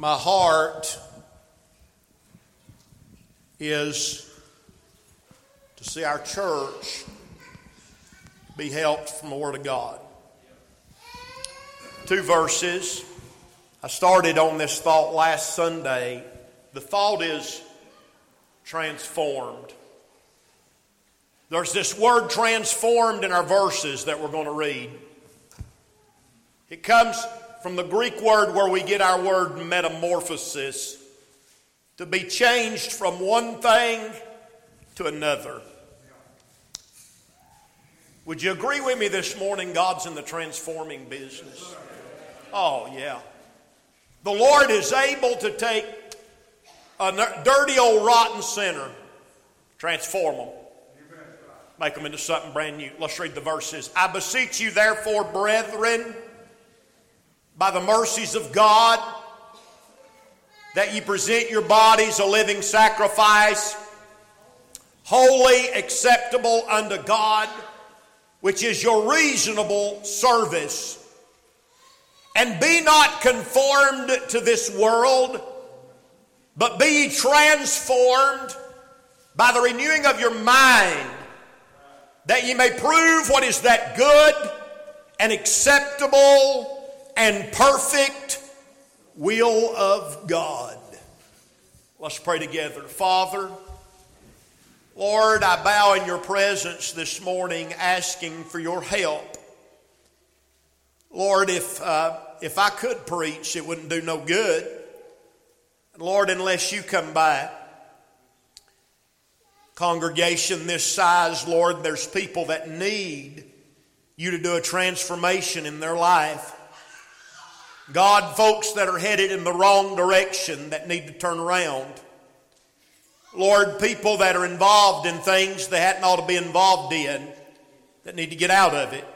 My heart is to see our church be helped from the Word of God. Two verses. I started on this thought last Sunday. The thought is transformed. There's this word transformed in our verses that we're going to read. It comes from the Greek word where we get our word metamorphosis to be changed from one thing to another. Would you agree with me this morning? God's in the transforming business. Oh, yeah. The Lord is able to take a dirty old rotten sinner, transform them, make them into something brand new. Let's read the verses. I beseech you, therefore, brethren, by the mercies of God, that ye present your bodies a living sacrifice, holy, acceptable unto God, which is your reasonable service. And be not conformed to this world, but be transformed by the renewing of your mind, that ye may prove what is that good and acceptable and perfect will of God. Let's pray together. Father, Lord, I bow in your presence this morning asking for your help. Lord, if, uh, if I could preach, it wouldn't do no good. Lord, unless you come by. Congregation this size, Lord, there's people that need you to do a transformation in their life. God, folks that are headed in the wrong direction that need to turn around. Lord, people that are involved in things they hadn't ought to be involved in that need to get out of it.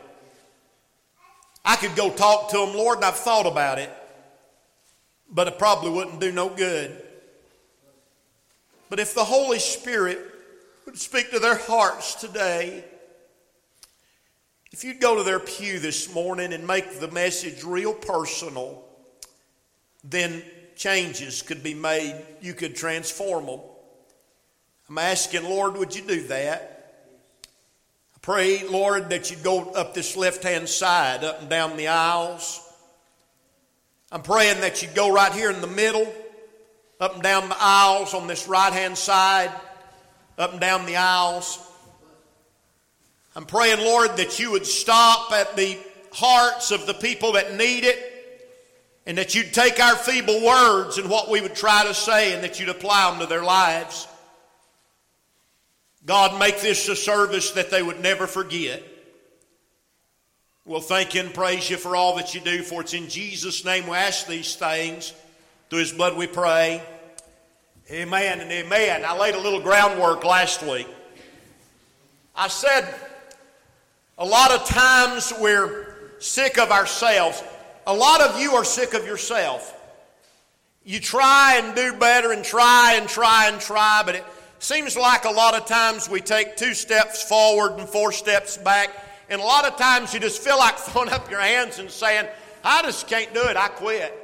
I could go talk to them, Lord, and I've thought about it, but it probably wouldn't do no good. But if the Holy Spirit would speak to their hearts today, if you'd go to their pew this morning and make the message real personal, then changes could be made. You could transform them. I'm asking, Lord, would you do that? I pray, Lord, that you'd go up this left hand side, up and down the aisles. I'm praying that you'd go right here in the middle, up and down the aisles on this right hand side, up and down the aisles. I'm praying, Lord, that you would stop at the hearts of the people that need it and that you'd take our feeble words and what we would try to say and that you'd apply them to their lives. God, make this a service that they would never forget. We'll thank you and praise you for all that you do, for it's in Jesus' name we ask these things. Through his blood we pray. Amen and amen. I laid a little groundwork last week. I said, a lot of times we're sick of ourselves. A lot of you are sick of yourself. You try and do better and try and try and try, but it seems like a lot of times we take two steps forward and four steps back. And a lot of times you just feel like throwing up your hands and saying, I just can't do it, I quit.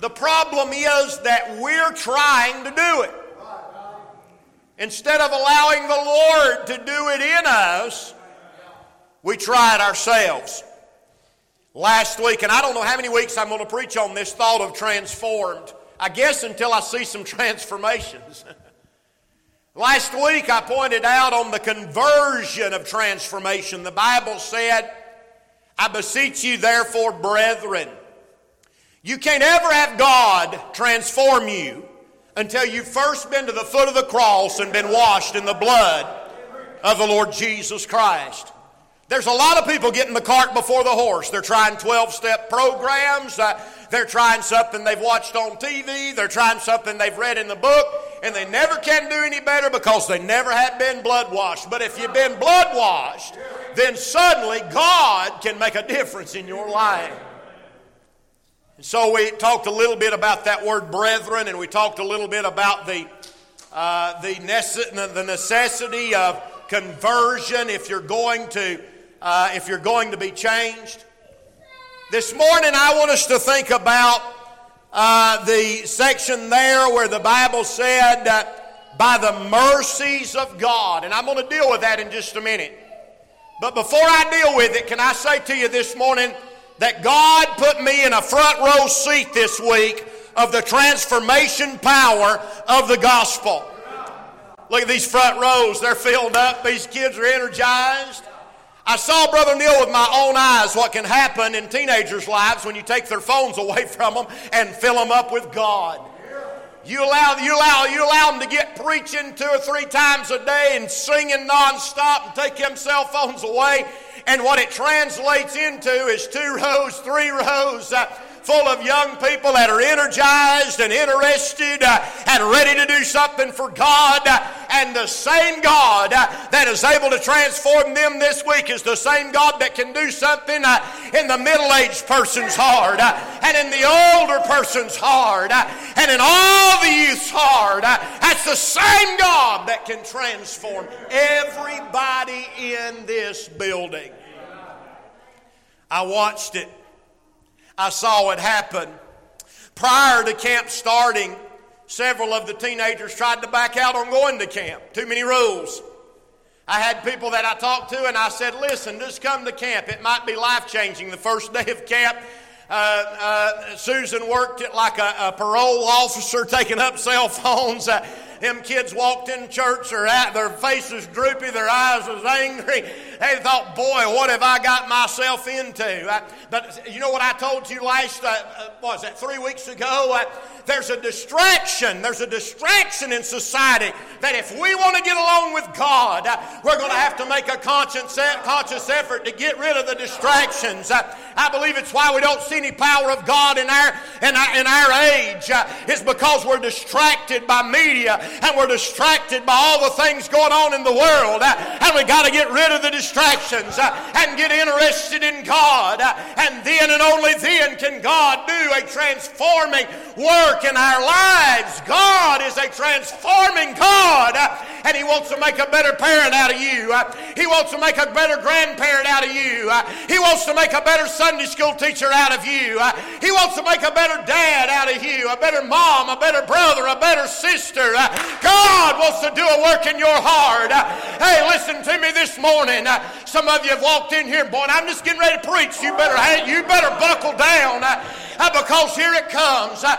The problem is that we're trying to do it. Instead of allowing the Lord to do it in us, we try it ourselves. Last week, and I don't know how many weeks I'm going to preach on this thought of transformed. I guess until I see some transformations. Last week I pointed out on the conversion of transformation. The Bible said, I beseech you, therefore, brethren. You can't ever have God transform you until you've first been to the foot of the cross and been washed in the blood of the Lord Jesus Christ. There's a lot of people getting the cart before the horse. They're trying 12 step programs. Uh, they're trying something they've watched on TV. They're trying something they've read in the book. And they never can do any better because they never have been blood washed. But if you've been blood washed, then suddenly God can make a difference in your life. And so we talked a little bit about that word brethren, and we talked a little bit about the, uh, the, the necessity of conversion if you're going to uh, if you're going to be changed. This morning, I want us to think about uh, the section there where the Bible said, uh, by the mercies of God. And I'm going to deal with that in just a minute. But before I deal with it, can I say to you this morning that God put me in a front row seat this week of the transformation power of the gospel. Look at these front rows, they're filled up. These kids are energized. I saw Brother Neil with my own eyes what can happen in teenagers' lives when you take their phones away from them and fill them up with God. You allow, you allow, you allow them to get preaching two or three times a day and singing nonstop and take them cell phones away. And what it translates into is two rows, three rows. Uh, full of young people that are energized and interested uh, and ready to do something for God. And the same God uh, that is able to transform them this week is the same God that can do something uh, in the middle aged person's heart and in the older person's heart and in all the youth's heart. That's the same God that can transform everybody in this building. I watched it I saw it happen. Prior to camp starting, several of the teenagers tried to back out on going to camp. Too many rules. I had people that I talked to, and I said, Listen, just come to camp. It might be life changing the first day of camp. Uh, uh, Susan worked like a, a, parole officer taking up cell phones. Uh, them kids walked in church, their, their faces droopy, their eyes was angry. They thought, boy, what have I got myself into? I, but you know what I told you last, uh, uh was that, three weeks ago? Uh, there's a distraction. There's a distraction in society that if we want to get along with God, uh, we're going to have to make a conscious, conscious effort to get rid of the distractions. Uh, I believe it's why we don't see any power of God in our, in our, in our age, uh, is because we're distracted by media and we're distracted by all the things going on in the world. And we got to get rid of the distractions Uh, and get interested in God. Uh, and then and only then can God do a transforming work work in our lives. God is a transforming God, uh, and He wants to make a better parent out of you. He wants to make a better grandparent out of you. He wants to make a better Sunday school teacher out of you. He wants to make a better dad out of you, a better mom, a better brother, a better sister. God wants to do a work in your heart. Hey, listen to me this morning. Some of you have walked in here, boy, I'm just getting ready to preach. You better, you better buckle down uh, uh, because here it comes. Uh,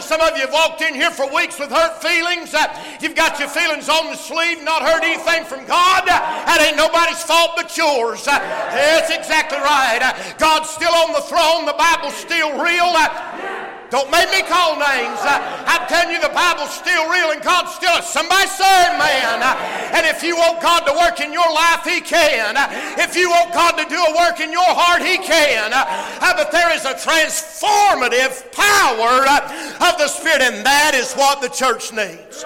some of you have walked in here for weeks with hurt feelings. You've got your feelings on the sleeve, not heard anything from God. That ain't nobody's fault but yours. That's exactly right. God's still on the throne. The Bible's still real. Don't make me call names. Uh, I'm telling you, the Bible's still real and God's still. Somebody serve man. Uh, and if you want God to work in your life, He can. Uh, if you want God to do a work in your heart, He can. But there is a transformative power of the Spirit, and that is what the church needs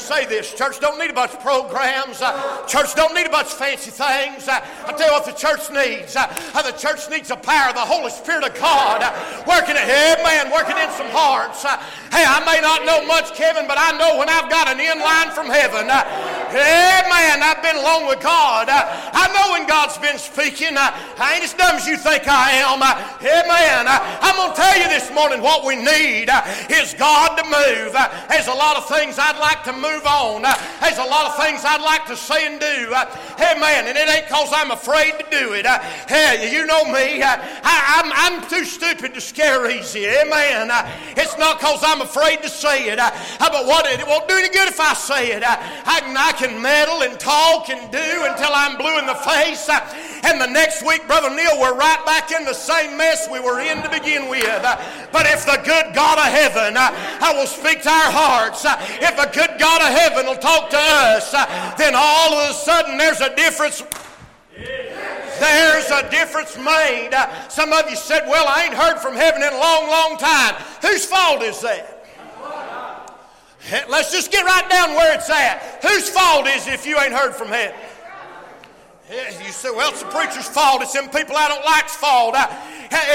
say this church don't need a bunch of programs. Uh, church don't need a bunch of fancy things. Uh, I tell you what the church needs. Uh, uh the church needs the power of the Holy Spirit of God uh, working it. Man, working in some hearts. Uh, hey, I may not know much, Kevin, but I know when I've got an in line from heaven. Hey, man, I've been along with God. I know when God's been speaking. I ain't as dumb as you think I am. Hey, man, I'm going to tell you this morning what we need is God to move. There's a lot of things I'd like to move move on. There's a lot of things I'd like to say and do. Hey, man, and it ain't because I'm afraid to do it. Hey, you know me. I, am I'm, I'm too stupid to scare easy. Amen. It's not because I'm afraid to say it. But what it won't do any good if I say it. I can, I can meddle and talk and do until I'm blue in the face. And the next week, Brother Neil, we're right back in the same mess we were in to begin with. But if the good God of heaven I will speak to our hearts, if the good God of heaven will talk to us, uh, then all of a sudden there's a difference. There's a difference made. Uh, some of you said, Well, I ain't heard from heaven in a long, long time. Whose fault is that? Let's just get right down where it's at. Whose fault is it if you ain't heard from heaven? You say, well, it's the preacher's fault. It's them people I don't like's fault. Uh,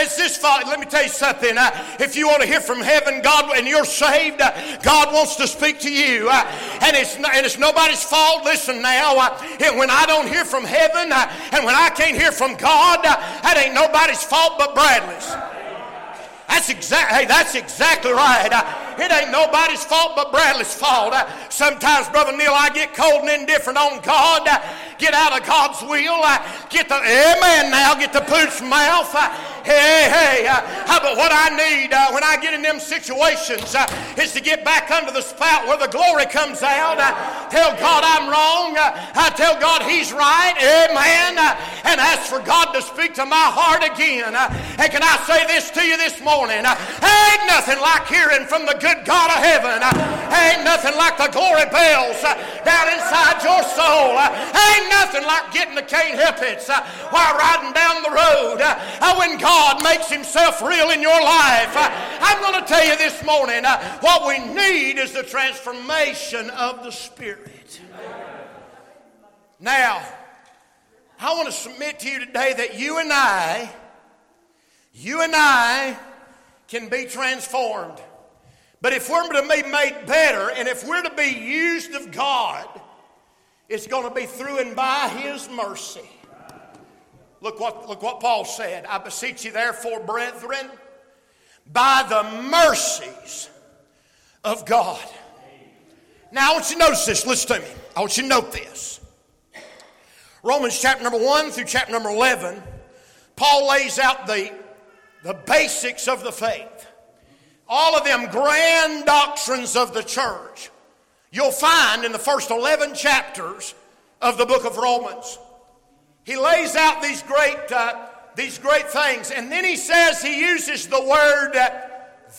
it's this fault. Let me tell you something. Uh, if you want to hear from heaven, God, and you're saved, uh, God wants to speak to you. Uh, and, it's and it's nobody's fault. Listen now. When I don't hear from heaven and when I can't hear from God, that ain't nobody's fault but Bradley's. That's That's exact. Hey, that's exactly right. It ain't nobody's fault but Bradley's fault. Uh, sometimes, brother Neil, I get cold and indifferent on God. Uh, get out of God's will. Uh, get the amen now. Get the pooch mouth. Hey, hey. Uh, but what I need when I get in them situations is to get back under the spout where the glory comes out. tell God I'm wrong. I tell God He's right. Amen. and ask for God to speak to my heart again. and can I say this to you this morning? ain't nothing like hearing from the good God of heaven. ain't nothing like the glory bells uh, down inside your soul. ain't nothing like getting the can't help it while riding down the road. Uh, when God makes Himself real in your life, uh, I'm going to tell you this morning what we need is the transformation of the Spirit. Now, I want to submit to you today that you and I, you and I can be transformed. But if we're to be made better and if we're to be used of God, it's going to be through and by His mercy. Look what, look what Paul said. I beseech you, therefore, brethren, by the mercies of God. Now, I want you to notice this. Listen to me. I want you to note this. Romans chapter number 1 through chapter number 11, Paul lays out the, the basics of the faith. All of them grand doctrines of the church you'll find in the first 11 chapters of the book of Romans. He lays out these great, uh, these great things, and then he says he uses the word uh,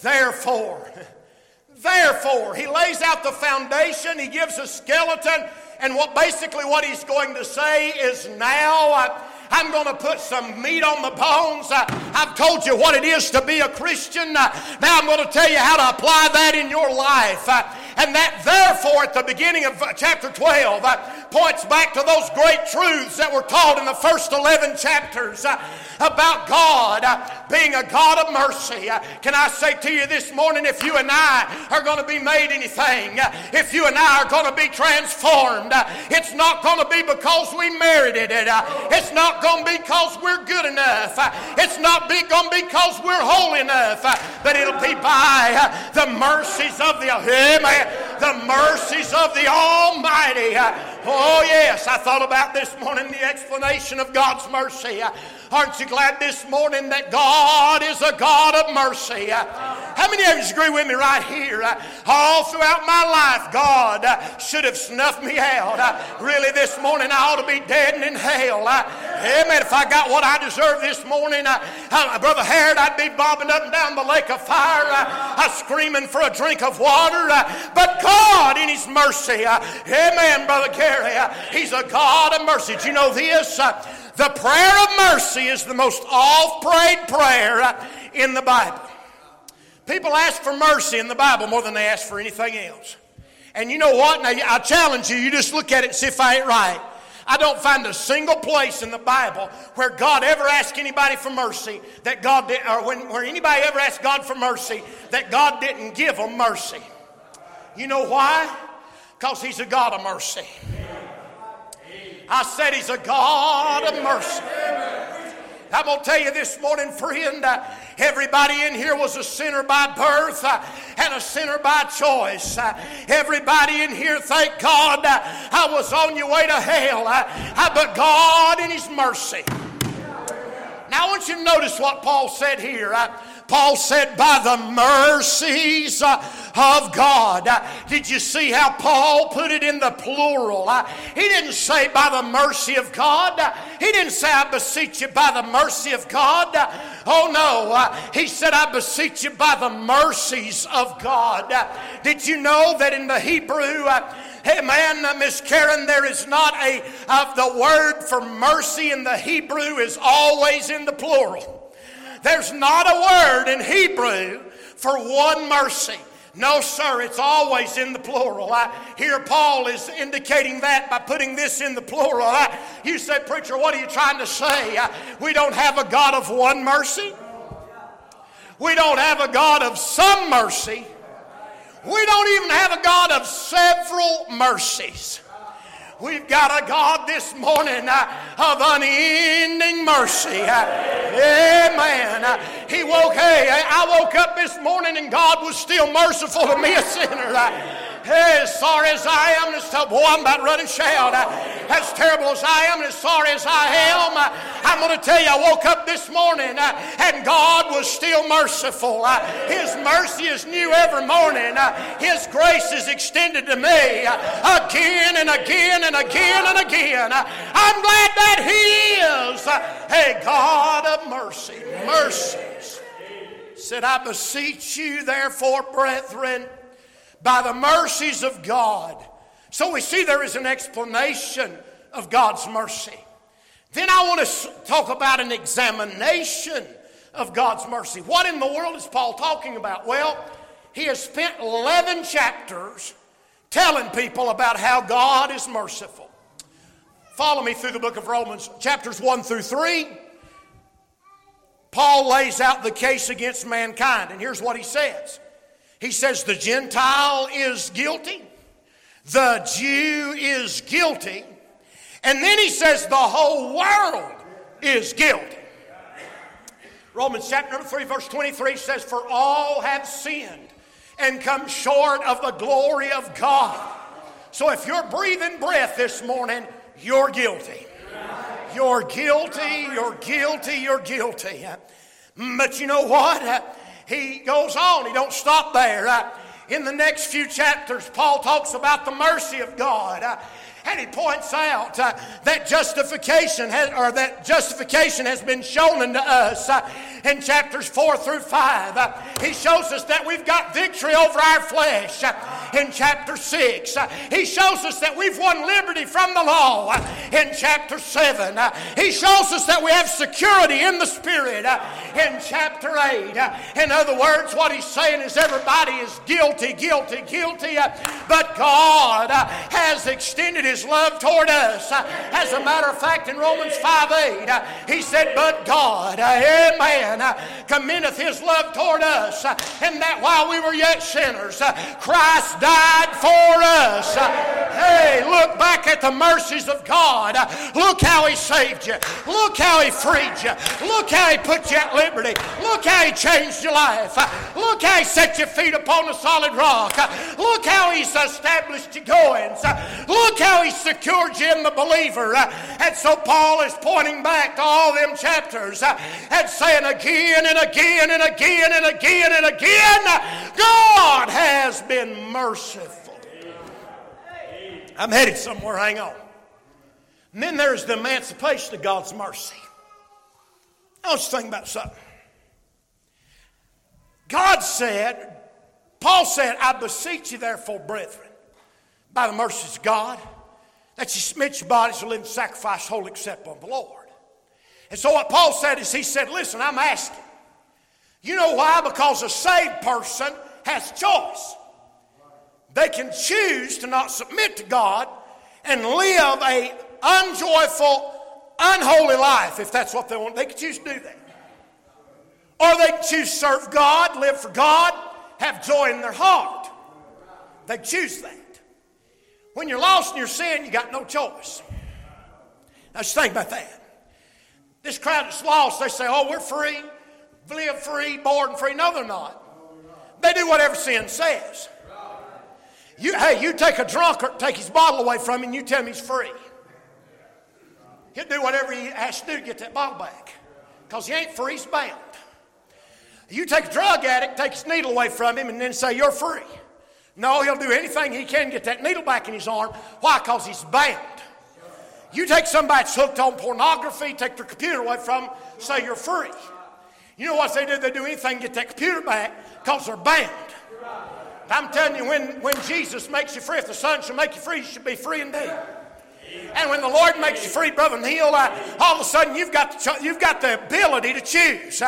therefore. therefore, he lays out the foundation, he gives a skeleton, and what basically what he's going to say is now. Uh, I'm going to put some meat on the bones. Uh, I've told you what it is to be a Christian. Uh, now I'm going to tell you how to apply that in your life. And that, therefore, at the beginning of chapter 12, uh, points back to those great truths that were taught in the first 11 chapters uh, about God uh, being a God of mercy. Uh, can I say to you this morning, if you and I are going to be made anything, uh, if you and I are going to be transformed, uh, it's not going to be because we merited it. It's not going to be because we're good enough. It's not going to be because we're holy enough, but it'll be by the mercies of the Amen the mercies of the Almighty. Oh, yes, I thought about this morning the explanation of God's mercy. Aren't you glad this morning that God is a God of mercy? How many of you agree with me right here? All throughout my life, God should have snuffed me out. Really, this morning I ought to be dead and in hell. Amen. If I got what I deserve this morning, uh, uh, Brother Harrod, I'd be bobbing up and down the lake of fire, uh, screaming for a drink of water. But God, in His mercy, amen, Brother Gary, Uh, he's a God of mercy. Do you know this? Uh, the prayer of mercy is the most oft prayed prayer uh, in the Bible. People ask for mercy in the Bible more than they ask for anything else. And you know what? Now, I challenge you, you just look at it and see if I ain't right. I don't find a single place in the Bible where God ever asked anybody for mercy that God did, or when, where anybody ever asked God for mercy that God didn't give them mercy. You know why? Because He's a God of mercy. I said He's a God of mercy. I'm going to tell you this morning, friend, uh, everybody in here was a sinner by birth uh, and a sinner by choice. Uh, everybody in here, thank God, uh, I was on your way to hell, uh, uh, but God in His mercy. Now, I want you to notice what Paul said here. Paul said, by the mercies uh, of God. Uh, did you see how Paul put it in the plural? Uh, he didn't say by the mercy of God. He didn't say, I beseech you by the mercy of God. Oh no, he said, I beseech you by the mercies of God. Did you know that in the Hebrew, Hey man, Miss Karen, there is not a, uh, the word for mercy in the Hebrew is always in the plural. There's not a word in Hebrew for one mercy. No, sir, it's always in the plural. I, here, Paul is indicating that by putting this in the plural. I, you say, Preacher, what are you trying to say? I, we don't have a God of one mercy, we don't have a God of some mercy, we don't even have a God of several mercies. We've got a God this morning uh, of unending mercy. Uh, amen. Uh, he woke, hey, I woke up this morning and God was still merciful to me, a sinner. Hey, as sorry as I am, as boy, I'm about to shout. As terrible as I am, and as sorry as I am, I'm going to tell you, I woke up this morning and God was still merciful. His mercy is new every morning. His grace is extended to me again and again and again and again. I'm glad that He is a God of mercy. Mercies. Said, I beseech you, therefore, brethren by the mercies of God. So we see there is an explanation of God's mercy. Then I want to talk about an examination of God's mercy. What in the world is Paul talking about? Well, he has spent 11 chapters telling people about how God is merciful. Follow me through the book of Romans, chapters 1 through 3. Paul lays out the case against mankind, and here's what he says he says the Gentile is guilty, the Jew is guilty, and then he says the whole world is guilty. Romans chapter number 3, verse 23 says, For all have sinned and come short of the glory of God. So if you're breathing breath this morning, you're guilty. You're guilty, you're guilty, you're guilty. But you know what? He goes on. He don't stop there. Uh, in the next few chapters, Paul talks about the mercy of God. Uh, and he points out uh, that justification has, or that justification has been shown unto us uh, in chapters four through five. Uh, he shows us that we've got victory over our flesh in chapter six. Uh, he shows us that we've won liberty from the law in chapter seven. he shows us that we have security in the spirit in chapter eight. in other words, what he's saying is everybody is guilty, guilty, guilty, but God has extended his his love toward us. As a matter of fact, in Romans 5 8, he said, But God, amen, Uh, commendeth his love toward us, uh, and that while we were yet sinners, uh, Christ died for us. Hey, look back at the mercies of God. Look how he saved you. Look how he freed you. Look how he put you at liberty. Look how he changed your life. Look how he set your feet upon a solid rock. Look how he's established your goings. Look how he secured you in the believer. Uh, and so Paul is pointing back to all them chapters uh, and saying again and again and again and again and again, God has been merciful. I'm headed somewhere, hang on. And then there's the emancipation of God's mercy. I want you to think about something. God said, Paul said, I beseech you, therefore, brethren, by the mercies of God, that you submit your bodies to living sacrifice, wholly acceptable the Lord. And so what Paul said is he said, listen, I'm asking. You know why? Because a saved person has choice. They can choose to not submit to God and live a unjoyful, unholy life if that's what they want. They can choose to do that. Or they can choose to serve God, live for God, have joy in their heart. They choose that. When you're lost in your sin, you got no choice. Now just think about that. This crowd that's lost, they say, oh, we're free, live free, born free. No, they're not. They do whatever sin says. You, hey, you take a drunkard, take his bottle away from him, and you tell him he's free. He'll do whatever he has to do to get that bottle back. Because he ain't free, he's bound. You take a drug addict, take his needle away from him, and then say, You're free. No, he'll do anything he can to get that needle back in his arm. Why? Because he's bound. You take somebody that's hooked on pornography, take their computer away from them, say you're free. You know what they do? They do anything to get that computer back because they're bound. I'm telling you, when, when Jesus makes you free, if the Son shall make you free, you should be free indeed. And when the Lord makes you free, brother, he'll, uh, all of a sudden you've got the, you've got the ability to choose.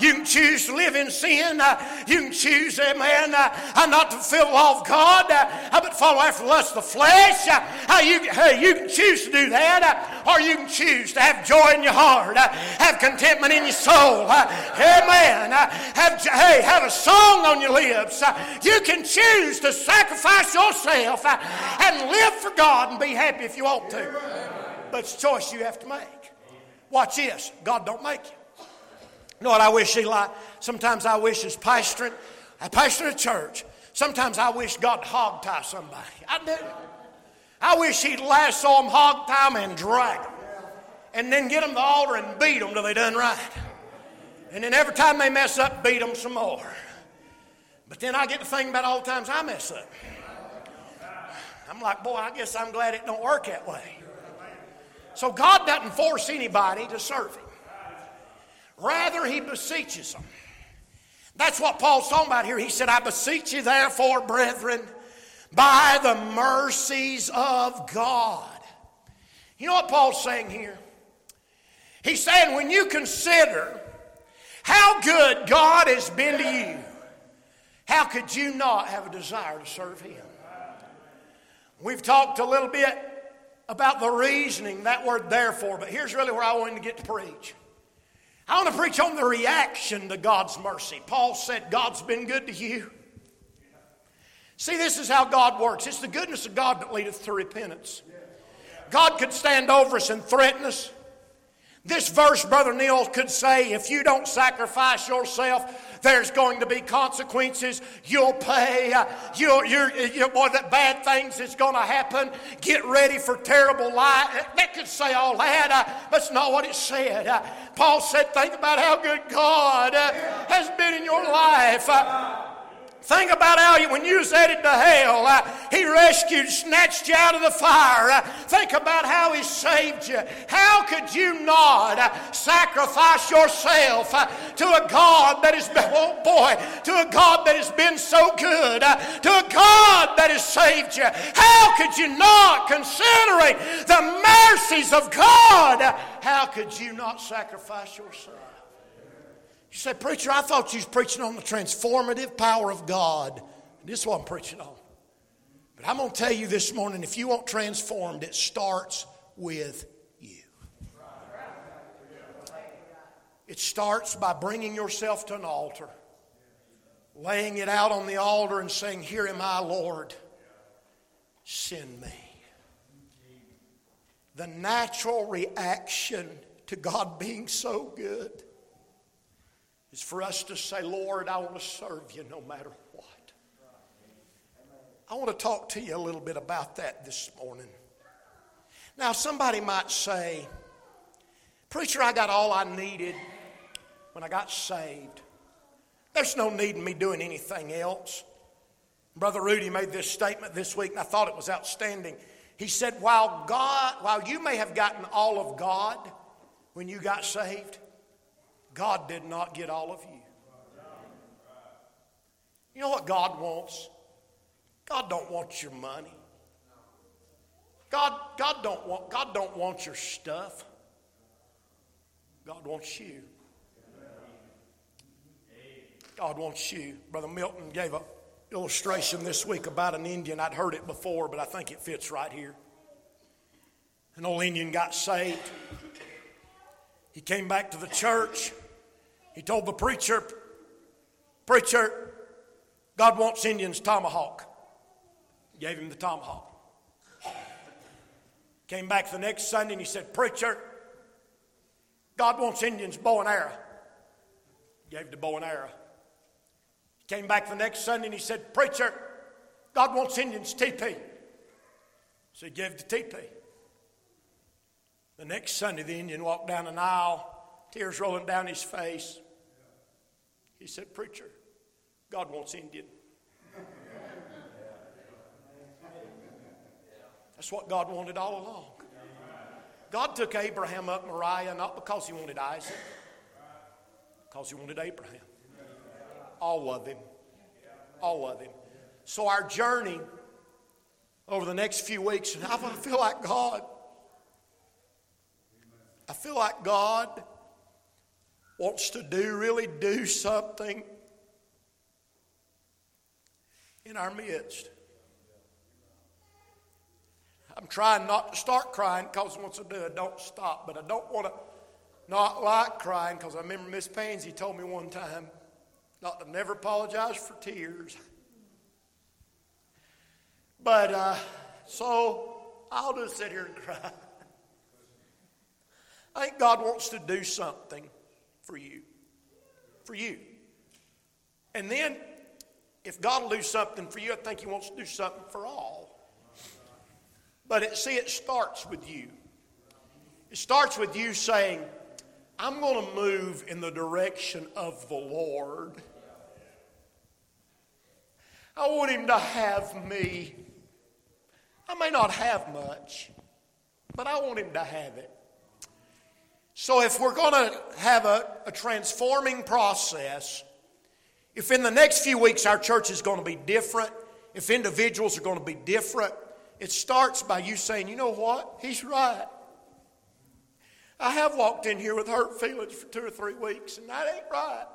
You can choose to live in sin. You can choose, amen, uh, not to fulfill the law of God, uh, but follow after the lust of the flesh. Uh, you, hey, you can choose to do that, or you can choose to have joy in your heart, have contentment in your soul. Amen. Have, hey, have a song on your lips. You can choose to sacrifice yourself and live for God and be happy if you want to. But it's a choice you have to make. Watch this. God don't make you. You know what I wish, Eli? Sometimes I wish as pastoring, a pastor of church, sometimes I wish God hog tie somebody. I do. I wish he'd lasso them, hog tie them, and drag them. And then get them to the altar and beat them till they done right. And then every time they mess up, beat them some more. But then I get to thinking about all the times I mess up. I'm like, boy, I guess I'm glad it don't work that way. So God doesn't force anybody to serve Him. Rather, He beseeches them. That's what Paul's talking about here. He said, I beseech you, therefore, brethren, by the mercies of God. You know what Paul's saying here? He's saying, when you consider how good God has been to you, how could you not have a desire to serve Him? We've talked a little bit about the reasoning, that word therefore, but here's really where I wanted to get to preach. I want to preach on the reaction to God's mercy. Paul said, God's been good to you. See, this is how God works. It's the goodness of God that leadeth to repentance. God could stand over us and threaten us. This verse, Brother Neil could say, if you don't sacrifice yourself, there's going to be consequences. You'll pay. Uh, you're, you're, boy, that bad things is going to happen. Get ready for terrible life. That could say all that, but it's not what it said. Paul said, think about how good God has been in your life. Think about how when you was headed to hell, uh, He rescued, snatched you out of the fire. Uh, think about how He saved you. How could you not uh, sacrifice yourself uh, to a God that has been, oh boy, to a God that has been so good, uh, to a God that has saved you? How could you not, considering the mercies of God, how could you not sacrifice yourself? You say, Preacher, I thought you was preaching on the transformative power of God. This is what I'm preaching on. But I'm going to tell you this morning if you want transformed, it starts with you. It starts by bringing yourself to an altar, laying it out on the altar, and saying, Here am I, Lord. Send me. The natural reaction to God being so good is for us to say, Lord, I want to serve you no matter what. I want to talk to you a little bit about that this morning. Now, somebody might say, Preacher, I got all I needed when I got saved. There's no need in me doing anything else. Brother Rudy made this statement this week, and I thought it was outstanding. He said, While God, while you may have gotten all of God when you got saved, God did not get all of you. You know what God wants? God don't want your money. God, God, don't want, God don't want your stuff. God wants you. God wants you. Brother Milton gave an illustration this week about an Indian. I'd heard it before, but I think it fits right here. An old Indian got saved. He came back to the church. He told the preacher, Preacher, God wants Indians tomahawk. Gave him the tomahawk. Came back the next Sunday and he said, Preacher, God wants Indians bow and arrow. Gave the bow and arrow. Came back the next Sunday and he said, Preacher, God wants Indians teepee. So he gave the teepee. The next Sunday, the Indian walked down an aisle, tears rolling down his face. He said, Preacher, God wants Indian. That's what God wanted all along. God took Abraham up Moriah not because he wanted Isaac, because he wanted Abraham. All of him. All of him. So our journey over the next few weeks, and I feel like God, I feel like God wants to do, really do something in our midst. I'm trying not to start crying because once I do, I don't stop. But I don't want to not like crying because I remember Miss Pansy told me one time not to never apologize for tears. But uh, so I'll just sit here and cry. I think God wants to do something for you. For you. And then, if God will do something for you, I think He wants to do something for all. But it, see, it starts with you. It starts with you saying, I'm going to move in the direction of the Lord. I want Him to have me. I may not have much, but I want Him to have it. So, if we're going to have a, a, transforming process, if in the next few weeks our church is going to be different, if individuals are going to be different, it starts by you saying, you know what? He's right. I have walked in here with hurt feelings for two or three weeks, and that ain't right.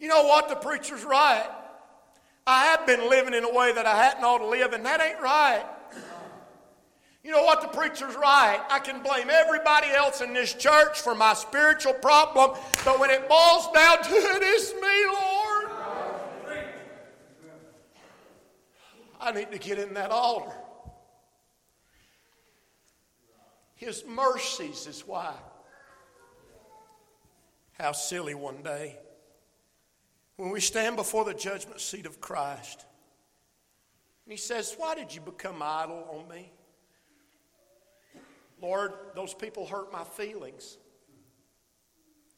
You know what? The preacher's right. I have been living in a way that I hadn't ought to live, and that ain't right. You know what? The preacher's right. I can blame everybody else in this church for my spiritual problem, but when it boils down to it, it's me, Lord. I need to get in that altar. His mercies is why. How silly one day when we stand before the judgment seat of Christ. And he says, Why did you become idle on me? Lord, those people hurt my feelings.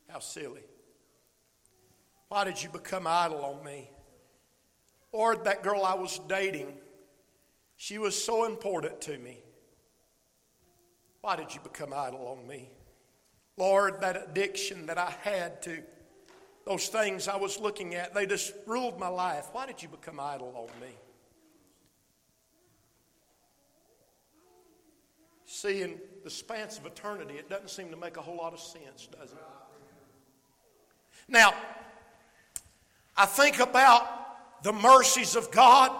How silly. Why did you become idle on me? Lord, that girl I was dating, she was so important to me. Why did you become idle on me? Lord, that addiction that I had to those things I was looking at, they just ruled my life. Why did you become idle on me? See, in the spans of eternity, it doesn't seem to make a whole lot of sense, does it? Now, I think about the mercies of God,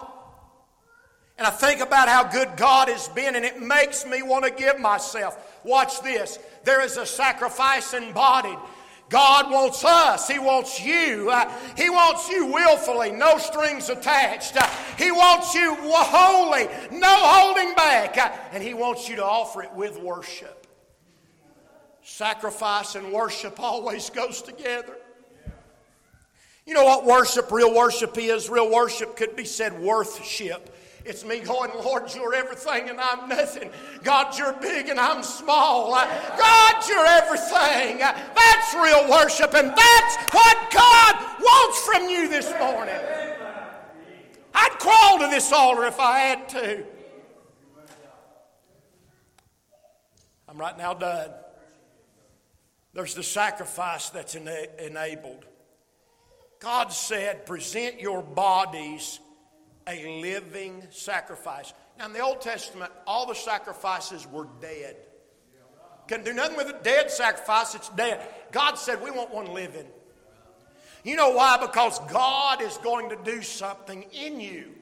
and I think about how good God has been, and it makes me want to give myself. Watch this. There is a sacrifice embodied God wants us. He wants you. Uh, he wants you willfully, no strings attached. Uh, he wants you wholly, no holding back. Uh, and He wants you to offer it with worship. Sacrifice and worship always goes together. You know what worship, real worship is? Real worship could be said worthship. It's me going, Lord, you're everything and I'm nothing. God, you're big and I'm small. God, you're everything. That's real worship, and that's what God wants from you this morning. I'd crawl to this altar if I had to. I'm right now done. There's the sacrifice that's ena- enabled. God said, present your bodies a living sacrifice. Now, in the Old Testament, all the sacrifices were dead. Can do nothing with a dead sacrifice, it's dead. God said, We want one living. You know why? Because God is going to do something in you,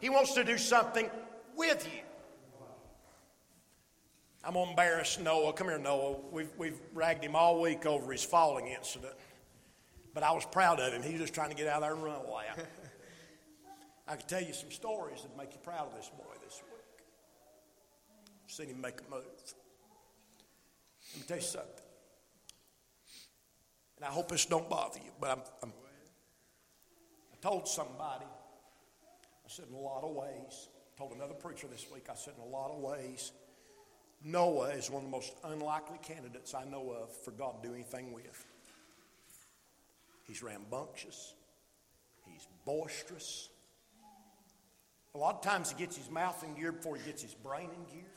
He wants to do something with you. I'm going to embarrass Noah. Come here, Noah. We've, we've ragged him all week over his falling incident. But I was proud of him. He was just trying to get out of there and run away. I could tell you some stories that make you proud of this boy this week. I've seen him make a move. Let me tell you something. And I hope this don't bother you, but I'm, I'm, i told somebody, I said in a lot of ways, told another preacher this week, I said in a lot of ways, Noah is one of the most unlikely candidates I know of for God to do anything with. He's rambunctious. He's boisterous. A lot of times he gets his mouth in gear before he gets his brain in gear.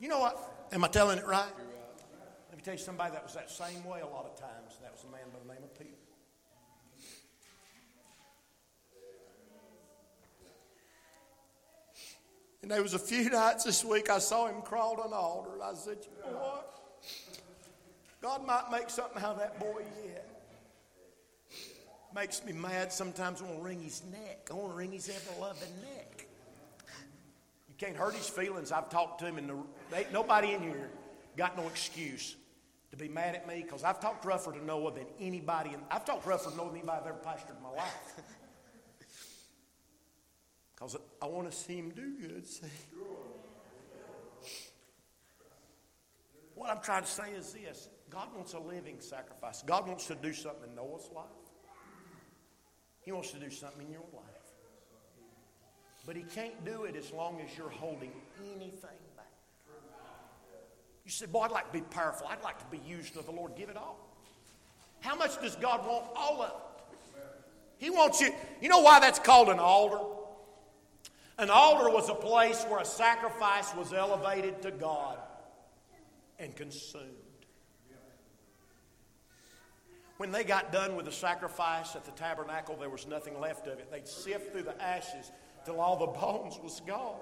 You know what? Am I telling it right? Let me tell you somebody that was that same way a lot of times. That was a man by the name of Peter. And there was a few nights this week I saw him crawl an altar. And I said, you know what? God might make something out of that boy yet makes me mad sometimes I want to wring his neck. I want to wring his ever loving neck. You can't hurt his feelings. I've talked to him, and the, nobody in here got no excuse to be mad at me because I've talked rougher to Noah than anybody. In, I've talked rougher to Noah than anybody I've ever pastored in my life. Because I want to see him do good. See? What I'm trying to say is this God wants a living sacrifice. God wants to do something in Noah's life, He wants to do something in your life. But He can't do it as long as you're holding anything back. You say, Boy, I'd like to be powerful. I'd like to be used of the Lord. Give it all. How much does God want? All of it. He wants you. You know why that's called an altar? An altar was a place where a sacrifice was elevated to God and consumed. When they got done with the sacrifice at the tabernacle, there was nothing left of it. They'd sift through the ashes till all the bones was gone.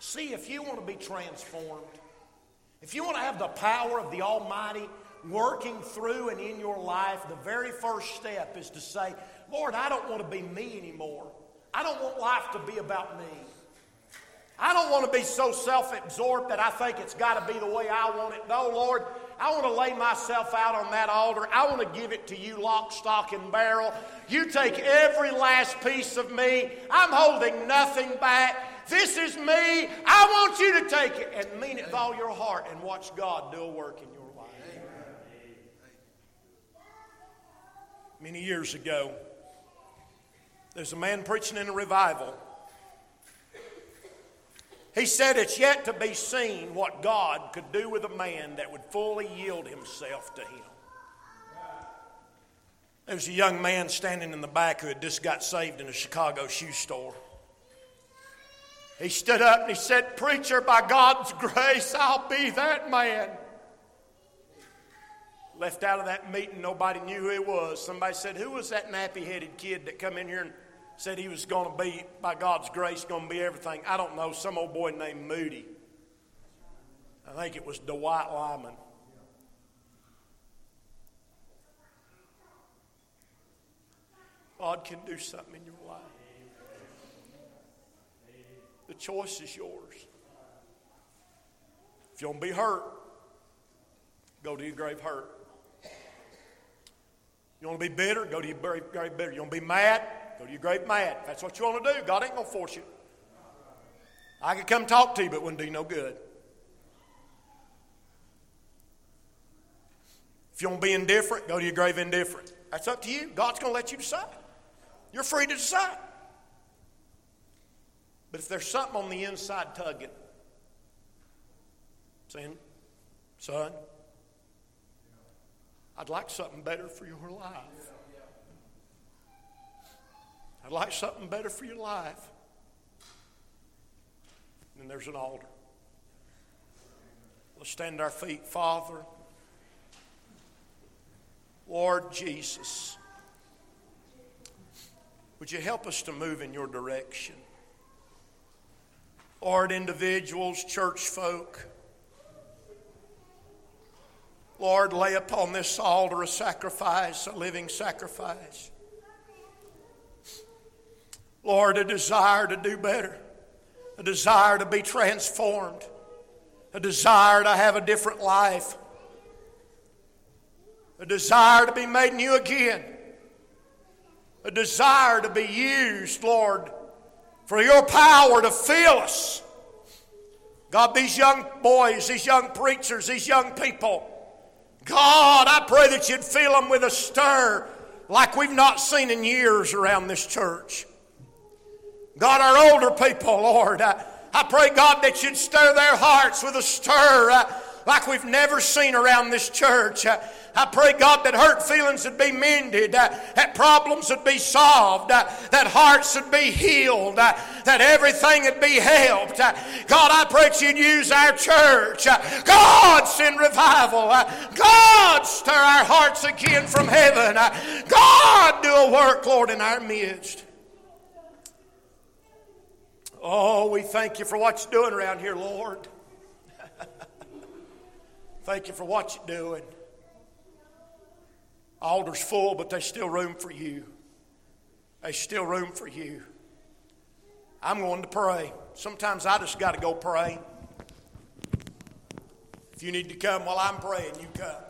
See, if you want to be transformed, if you want to have the power of the Almighty working through and in your life, the very first step is to say, Lord, I don't want to be me anymore. I don't want life to be about me. I don't want to be so self absorbed that I think it's got to be the way I want it. No, Lord, I want to lay myself out on that altar. I want to give it to you, lock, stock, and barrel. You take every last piece of me. I'm holding nothing back. This is me. I want you to take it and mean it with all your heart and watch God do a work in your life. Many years ago, there's a man preaching in a revival. He said it's yet to be seen what God could do with a man that would fully yield himself to him. There was a young man standing in the back who had just got saved in a Chicago shoe store. He stood up and he said, Preacher, by God's grace, I'll be that man. Left out of that meeting, nobody knew who he was. Somebody said, Who was that nappy headed kid that come in here and said he was going to be, by God's grace, going to be everything. I don't know, some old boy named Moody. I think it was Dwight Lyman. God can do something in your life. The choice is yours. If you want to be hurt, go to your grave hurt. You want to be bitter, go to your grave bitter. You want to be mad, Go to your grave mad. If that's what you want to do, God ain't going to force you. I could come talk to you, but it wouldn't do you no good. If you want to be indifferent, go to your grave indifferent. That's up to you. God's going to let you decide. You're free to decide. But if there's something on the inside tugging, saying, son, I'd like something better for your life. I'd like something better for your life. And there's an altar. Let's stand our feet, Father. Lord Jesus, would you help us to move in your direction? Lord, individuals, church folk, Lord, lay upon this altar a sacrifice, a living sacrifice. Lord, a desire to do better, a desire to be transformed, a desire to have a different life, a desire to be made new again, a desire to be used, Lord, for your power to fill us. God, these young boys, these young preachers, these young people, God, I pray that you'd fill them with a stir like we've not seen in years around this church. God, our older people, Lord, I, I pray, God, that you'd stir their hearts with a stir uh, like we've never seen around this church. Uh, I pray, God, that hurt feelings would be mended, uh, that problems would be solved, uh, that hearts would be healed, uh, that everything would be helped. Uh, God, I pray that you'd use our church. God, send revival. God, stir our hearts again from heaven. God, do a work, Lord, in our midst. Oh, we thank you for what you're doing around here, Lord. thank you for what you're doing. Altar's full, but there's still room for you. There's still room for you. I'm going to pray. Sometimes I just got to go pray. If you need to come while I'm praying, you come.